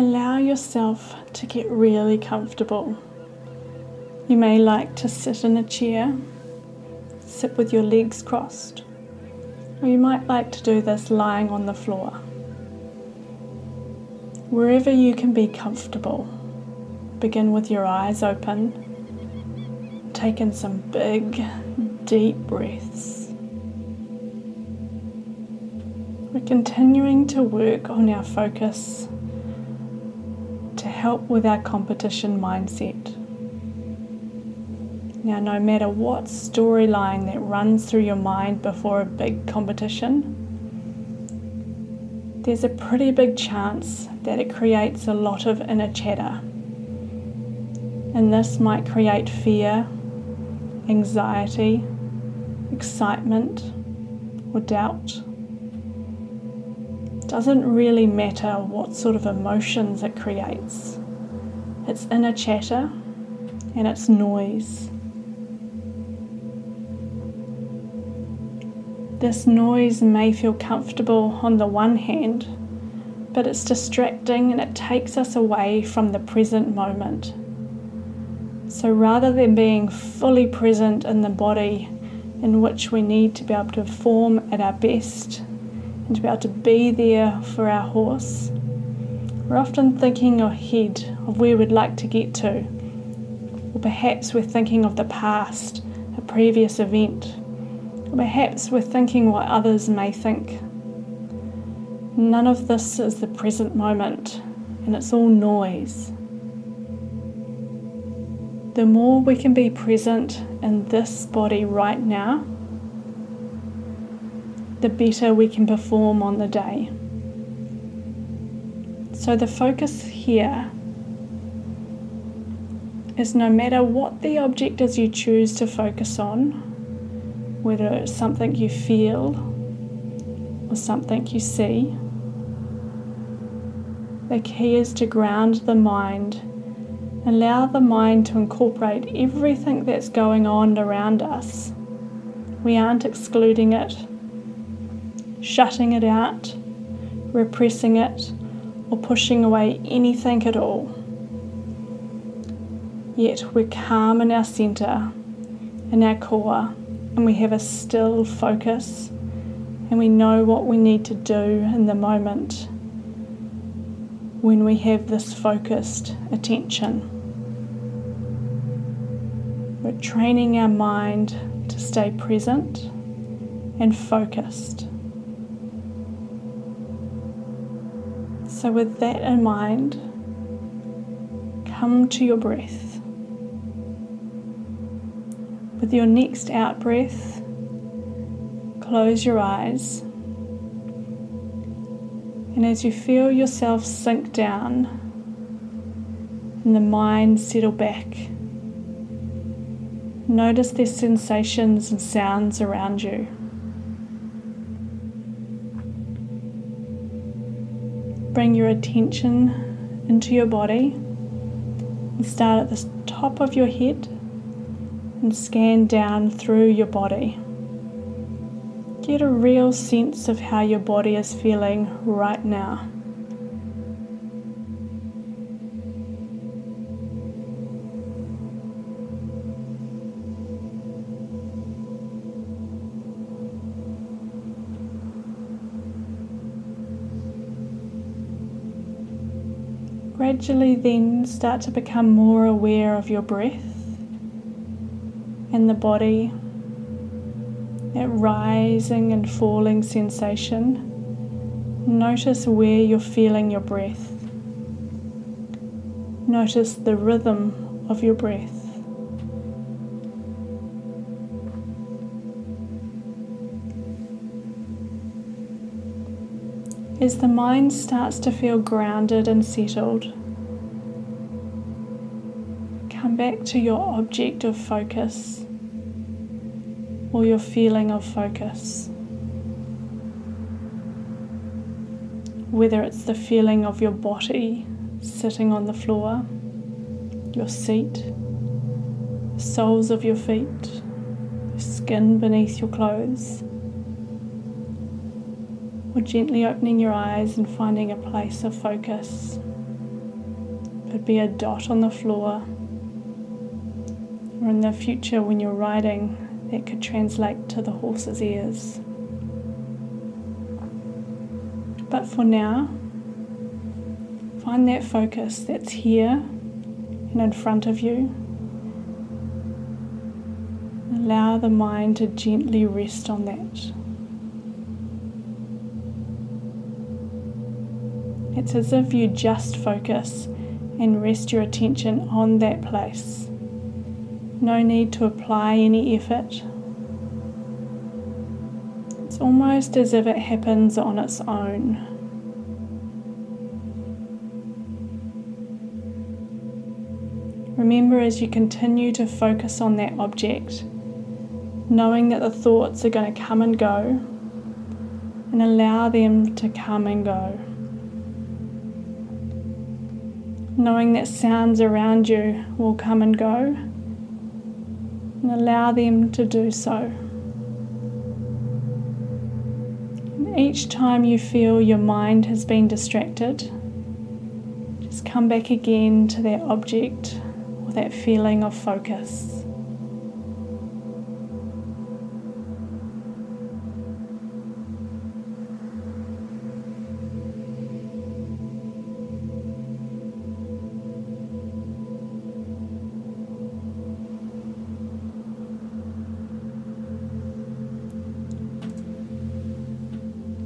allow yourself to get really comfortable. You may like to sit in a chair, sit with your legs crossed, or you might like to do this lying on the floor. Wherever you can be comfortable, begin with your eyes open. Take in some big, deep breaths. We're continuing to work on our focus help with our competition mindset. Now, no matter what storyline that runs through your mind before a big competition, there's a pretty big chance that it creates a lot of inner chatter. And this might create fear, anxiety, excitement, or doubt. Doesn't really matter what sort of emotions it creates. It's inner chatter and it's noise. This noise may feel comfortable on the one hand, but it's distracting and it takes us away from the present moment. So rather than being fully present in the body in which we need to be able to perform at our best and to be able to be there for our horse, we're often thinking ahead of where we'd like to get to. Or perhaps we're thinking of the past, a previous event Or Perhaps we're thinking what others may think. None of this is the present moment, and it's all noise. The more we can be present in this body right now, the better we can perform on the day. So, the focus here is no matter what the object is you choose to focus on, whether it's something you feel or something you see. The key is to ground the mind. Allow the mind to incorporate everything that's going on around us. We aren't excluding it, shutting it out, repressing it, or pushing away anything at all. Yet we're calm in our centre, in our core, and we have a still focus and we know what we need to do in the moment when we have this focused attention. We're training our mind to stay present and focused. So, with that in mind, come to your breath. With your next out breath, close your eyes. And as you feel yourself sink down and the mind settle back, notice the sensations and sounds around you. Bring your attention into your body and start at the top of your head and scan down through your body. Get a real sense of how your body is feeling right now. Gradually, then start to become more aware of your breath and the body, that rising and falling sensation. Notice where you're feeling your breath. Notice the rhythm of your breath. As the mind starts to feel grounded and settled, come back to your object of focus or your feeling of focus. Whether it's the feeling of your body sitting on the floor, your seat, soles of your feet, skin beneath your clothes, or gently opening your eyes and finding a place of focus could be a dot on the floor, or in the future when you're riding, that could translate to the horse's ears. But for now, find that focus that's here and in front of you. Allow the mind to gently rest on that. It's as if you just focus and rest your attention on that place. No need to apply any effort. It's almost as if it happens on its own. Remember as you continue to focus on that object, knowing that the thoughts are going to come and go, and allow them to come and go. Knowing that sounds around you will come and go, and allow them to do so. And each time you feel your mind has been distracted, just come back again to that object or that feeling of focus.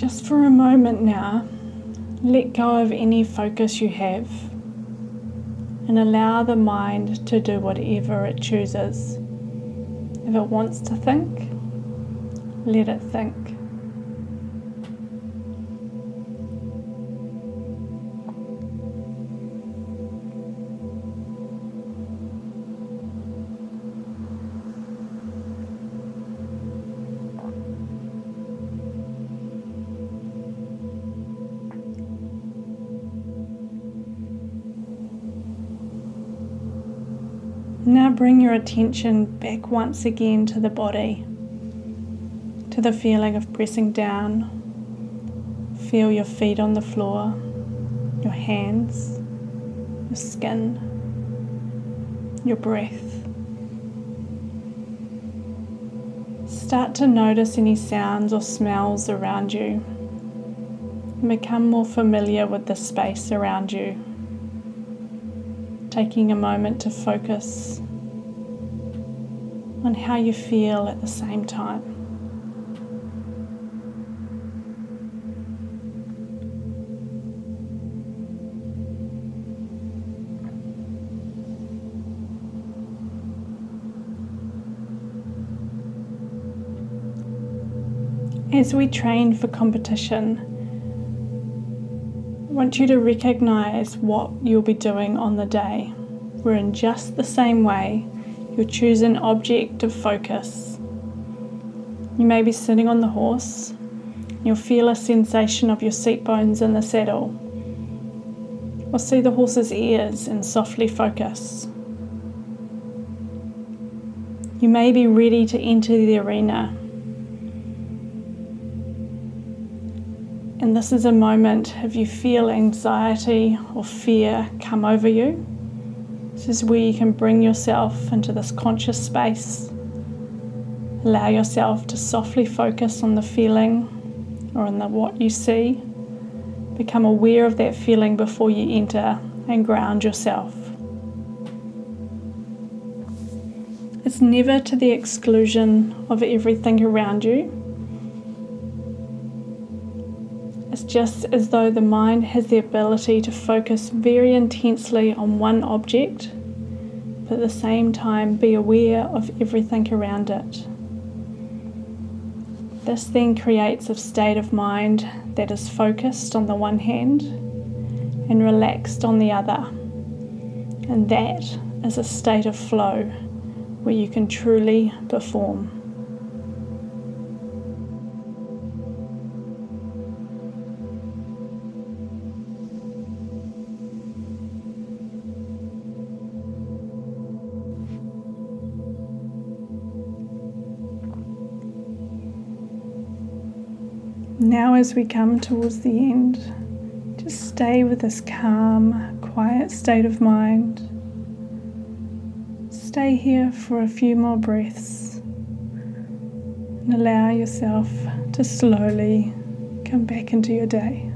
Just for a moment now, let go of any focus you have and allow the mind to do whatever it chooses. If it wants to think, let it think. Now bring your attention back once again to the body, to the feeling of pressing down. Feel your feet on the floor, your hands, your skin, your breath. Start to notice any sounds or smells around you become more familiar with the space around you taking a moment to focus on how you feel at the same time. As we train for competition, want you to recognize what you'll be doing on the day, where in just the same way, you'll choose an object of focus. You may be sitting on the horse, you'll feel a sensation of your seat bones in the saddle, or see the horse's ears and softly focus. You may be ready to enter the arena And this is a moment if you feel anxiety or fear come over you. This is where you can bring yourself into this conscious space. Allow yourself to softly focus on the feeling or on the what you see. Become aware of that feeling before you enter and ground yourself. It's never to the exclusion of everything around you just as though the mind has the ability to focus very intensely on one object, but at the same time be aware of everything around it. This then creates a state of mind that is focused on the one hand and relaxed on the other. And that is a state of flow where you can truly perform. Now, as we come towards the end, just stay with this calm, quiet state of mind. Stay here for a few more breaths and allow yourself to slowly come back into your day.